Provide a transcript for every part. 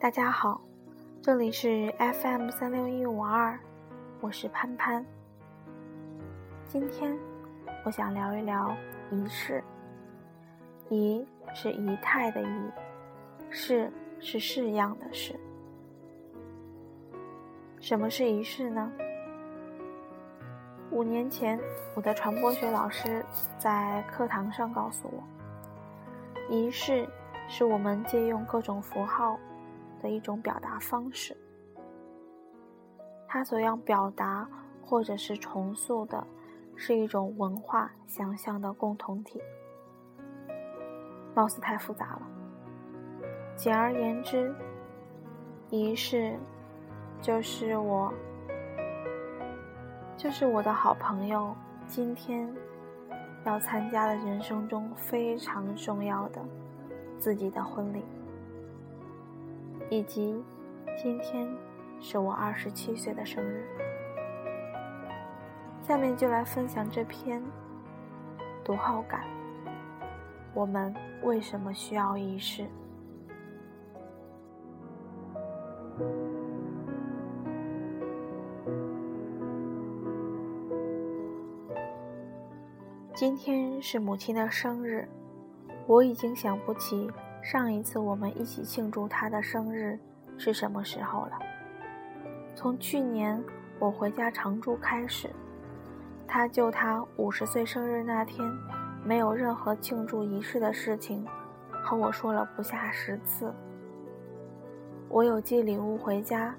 大家好，这里是 FM 三六一五二，我是潘潘。今天我想聊一聊仪式。仪是仪态的仪，式是式样的式。什么是仪式呢？五年前，我的传播学老师在课堂上告诉我，仪式是我们借用各种符号的一种表达方式。他所要表达或者是重塑的，是一种文化想象的共同体。貌似太复杂了。简而言之，仪式。就是我，就是我的好朋友，今天要参加的人生中非常重要的自己的婚礼，以及今天是我二十七岁的生日。下面就来分享这篇读后感。我们为什么需要仪式？今天是母亲的生日，我已经想不起上一次我们一起庆祝他的生日是什么时候了。从去年我回家常住开始，他就他五十岁生日那天，没有任何庆祝仪式的事情，和我说了不下十次。我有寄礼物回家，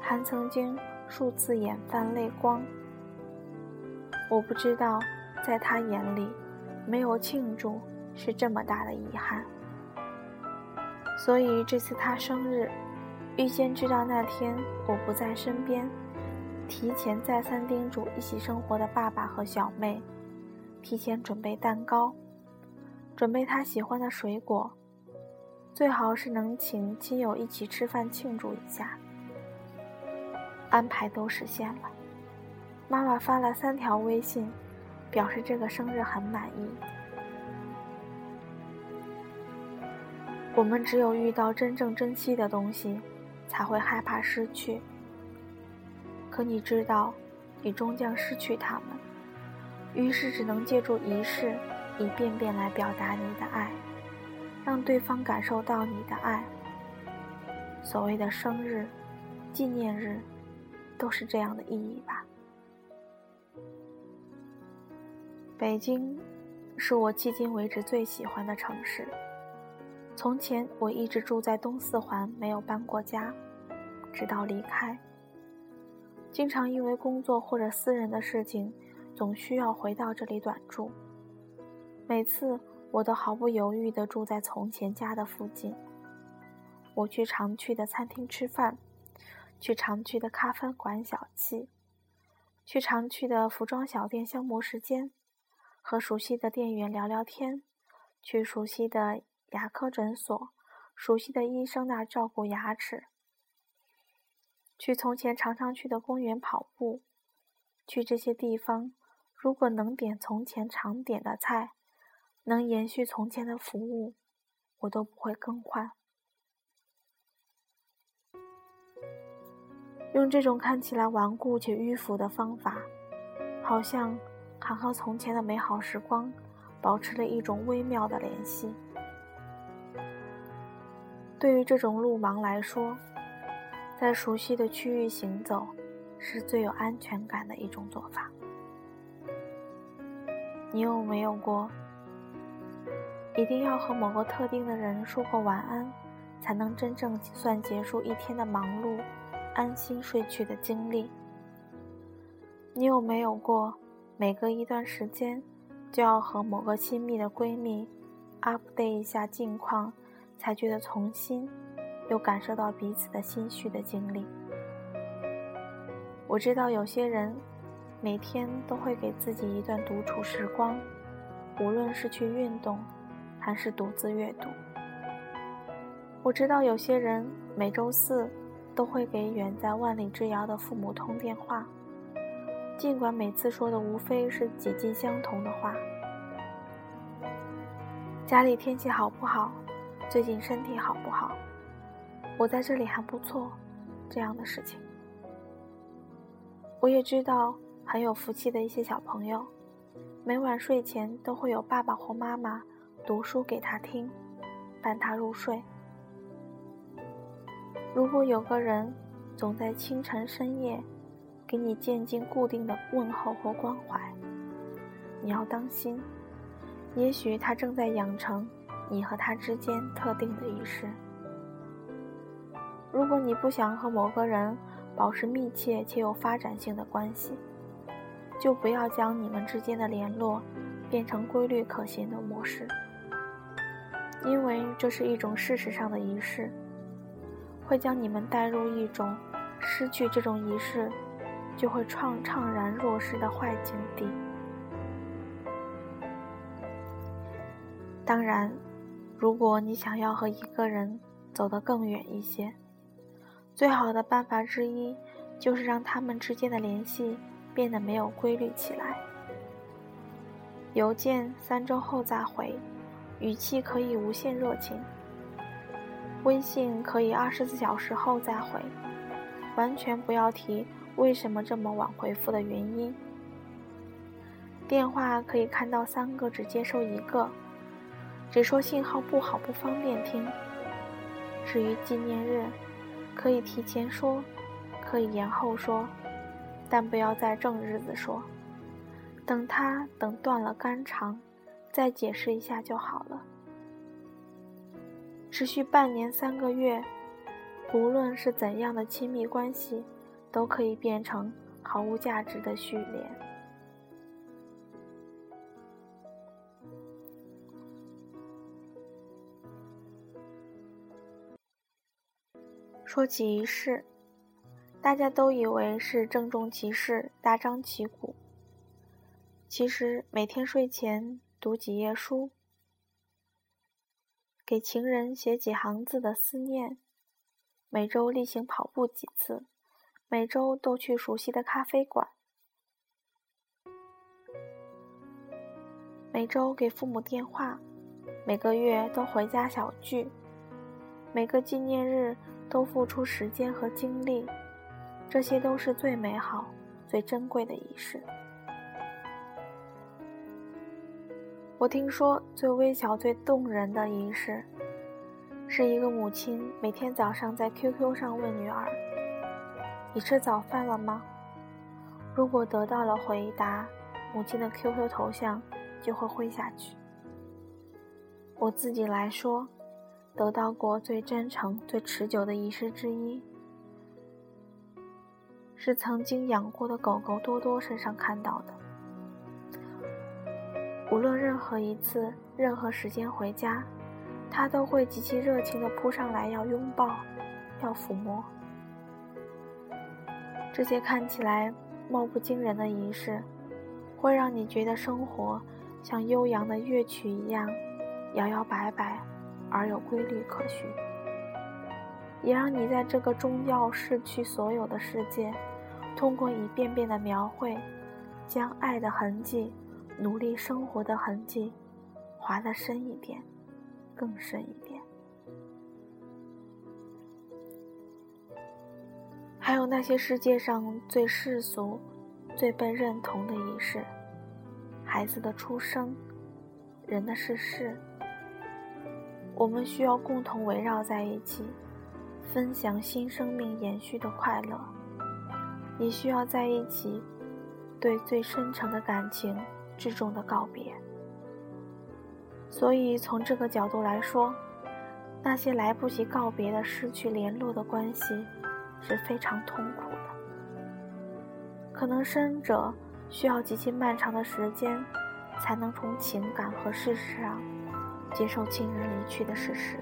还曾经数次眼泛泪光。我不知道。在他眼里，没有庆祝是这么大的遗憾。所以这次他生日，预先知道那天我不在身边，提前再三叮嘱一起生活的爸爸和小妹，提前准备蛋糕，准备他喜欢的水果，最好是能请亲友一起吃饭庆祝一下。安排都实现了，妈妈发了三条微信。表示这个生日很满意。我们只有遇到真正珍惜的东西，才会害怕失去。可你知道，你终将失去他们，于是只能借助仪式，一遍遍来表达你的爱，让对方感受到你的爱。所谓的生日、纪念日，都是这样的意义吧。北京，是我迄今为止最喜欢的城市。从前我一直住在东四环，没有搬过家，直到离开。经常因为工作或者私人的事情，总需要回到这里短住。每次我都毫不犹豫地住在从前家的附近。我去常去的餐厅吃饭，去常去的咖啡馆小憩，去常去的服装小店消磨时间。和熟悉的店员聊聊天，去熟悉的牙科诊所，熟悉的医生那儿照顾牙齿。去从前常常去的公园跑步，去这些地方，如果能点从前常点的菜，能延续从前的服务，我都不会更换。用这种看起来顽固且迂腐的方法，好像。还和从前的美好时光保持了一种微妙的联系。对于这种路盲来说，在熟悉的区域行走是最有安全感的一种做法。你有没有过一定要和某个特定的人说过晚安，才能真正算结束一天的忙碌，安心睡去的经历？你有没有过？每隔一段时间，就要和某个亲密的闺蜜 update 一下近况，才觉得从心，又感受到彼此的心绪的经历。我知道有些人，每天都会给自己一段独处时光，无论是去运动，还是独自阅读。我知道有些人每周四，都会给远在万里之遥的父母通电话。尽管每次说的无非是几近相同的话，家里天气好不好？最近身体好不好？我在这里还不错，这样的事情。我也知道很有福气的一些小朋友，每晚睡前都会有爸爸或妈妈读书给他听，伴他入睡。如果有个人总在清晨深夜给你渐进固定的问候或关怀，你要当心，也许他正在养成你和他之间特定的仪式。如果你不想和某个人保持密切且有发展性的关系，就不要将你们之间的联络变成规律可行的模式，因为这是一种事实上的仪式，会将你们带入一种失去这种仪式就会怅怅然若失的坏境地。当然，如果你想要和一个人走得更远一些，最好的办法之一，就是让他们之间的联系变得没有规律起来。邮件三周后再回，语气可以无限热情；微信可以二十四小时后再回，完全不要提为什么这么晚回复的原因。电话可以看到三个只接收一个，只说信号不好不方便听。至于纪念日，可以提前说，可以延后说，但不要在正日子说。等他等断了肝肠，再解释一下就好了。持续半年三个月，无论是怎样的亲密关系，都可以变成毫无价值的序列。说起仪式，大家都以为是郑重其事、大张旗鼓。其实每天睡前读几页书，给情人写几行字的思念，每周例行跑步几次，每周都去熟悉的咖啡馆，每周给父母电话，每个月都回家小聚，每个纪念日。都付出时间和精力，这些都是最美好、最珍贵的仪式。我听说最微小、最动人的仪式，是一个母亲每天早上在 QQ 上问女儿：“你吃早饭了吗？”如果得到了回答，母亲的 QQ 头像就会灰下去。我自己来说。得到过最真诚、最持久的仪式之一，是曾经养过的狗狗多多身上看到的。无论任何一次、任何时间回家，它都会极其热情地扑上来要拥抱、要抚摸。这些看起来貌不惊人的仪式，会让你觉得生活像悠扬的乐曲一样摇摇摆摆。而有规律可循，也让你在这个终要逝去所有的世界，通过一遍遍的描绘，将爱的痕迹、努力生活的痕迹，划得深一点，更深一点。还有那些世界上最世俗、最被认同的仪式：孩子的出生，人的逝世。我们需要共同围绕在一起，分享新生命延续的快乐，也需要在一起，对最深沉的感情郑重的告别。所以，从这个角度来说，那些来不及告别的、失去联络的关系，是非常痛苦的。可能生者需要极其漫长的时间，才能从情感和事实上。接受亲人离去的事实。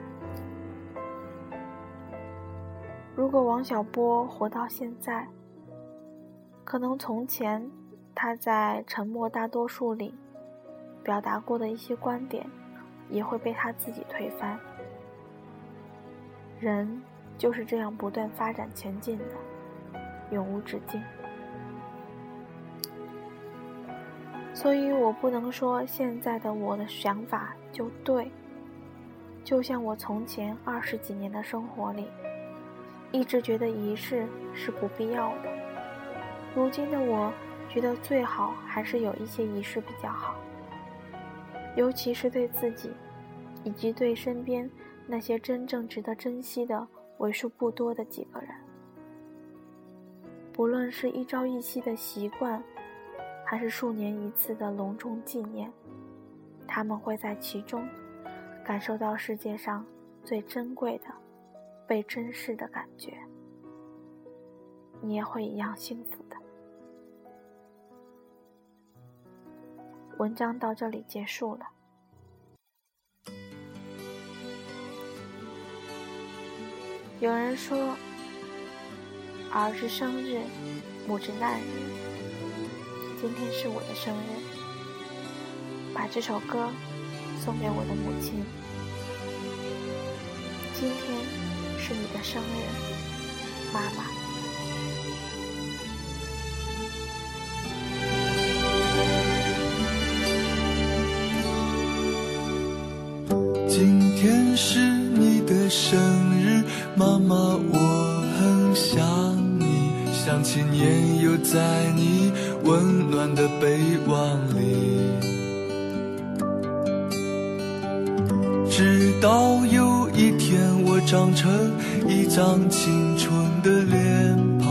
如果王小波活到现在，可能从前他在沉默大多数里表达过的一些观点，也会被他自己推翻。人就是这样不断发展前进的，永无止境。所以我不能说现在的我的想法就对，就像我从前二十几年的生活里，一直觉得仪式是不必要的。如今的我，觉得最好还是有一些仪式比较好，尤其是对自己，以及对身边那些真正值得珍惜的为数不多的几个人。不论是一朝一夕的习惯，还是数年一次的隆重纪念，他们会在其中感受到世界上最珍贵的、被珍视的感觉。你也会一样幸福的。文章到这里结束了。有人说，儿之生日，母之难日。今天是我的生日，把这首歌送给我的母亲。今天是你的生日，妈妈。今天是你的生日，妈妈，我很想，想起年幼在你温暖的臂弯里。直到有一天我长成一张青春的脸庞，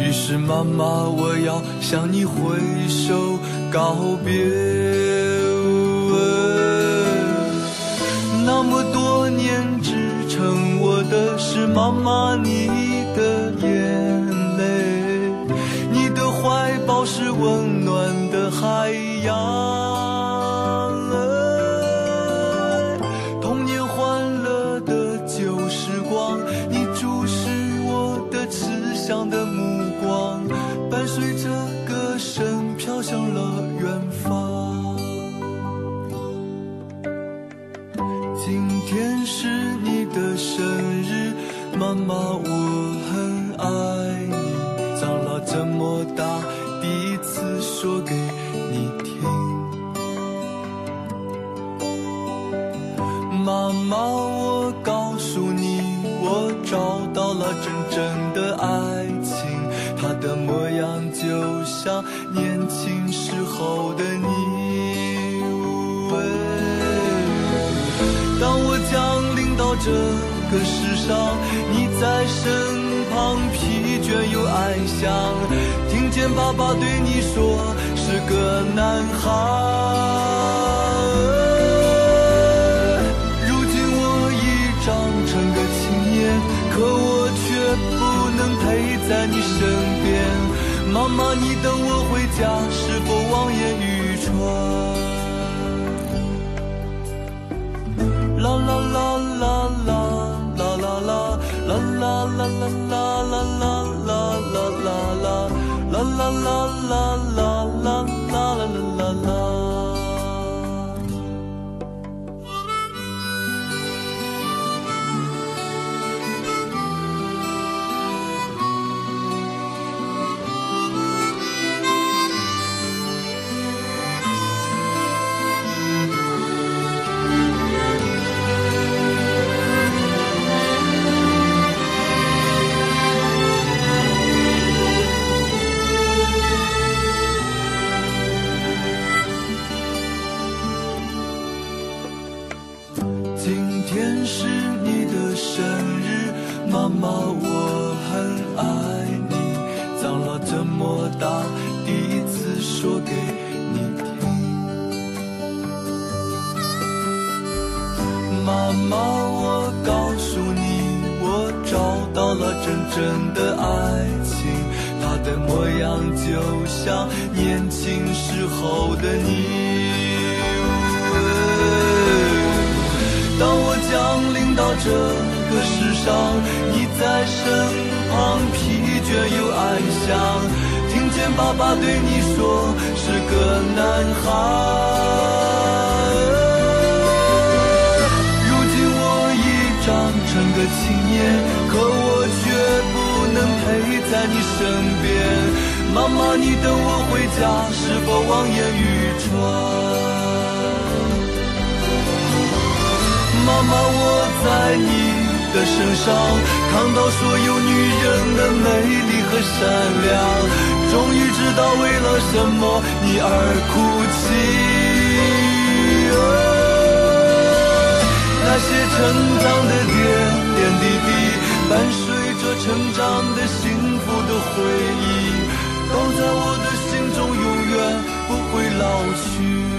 于是妈妈，我要向你挥手告别。那么多年，支撑我的是妈妈你温暖的海妈妈，我告诉你，我找到了真正的爱情，它的模样就像年轻时候的你。当我降临到这个世上，你在身旁，疲倦又安详。听见爸爸对你说，是个男孩。今天是你的生日妈妈我很爱你长了这么大第一次说给你听妈妈我告诉你我找到了真正的爱情她的模样就像年轻时候的你。这个世上，你在身旁，疲倦又安详，听见爸爸对你说，是个男孩。如今我已长成个青年，可我却不能陪在你身边。妈妈，你等我回家，是否望眼欲穿？在你的身上，看到所有女人的美丽和善良，终于知道为了什么你而哭泣。那些成长的点点滴滴，伴随着成长的幸福的回忆，都在我的心中永远不会老去。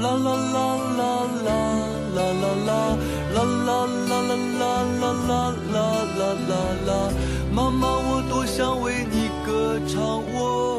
啦啦啦啦啦啦啦啦啦啦啦啦啦啦啦啦啦，妈妈，我多想为你歌唱，我。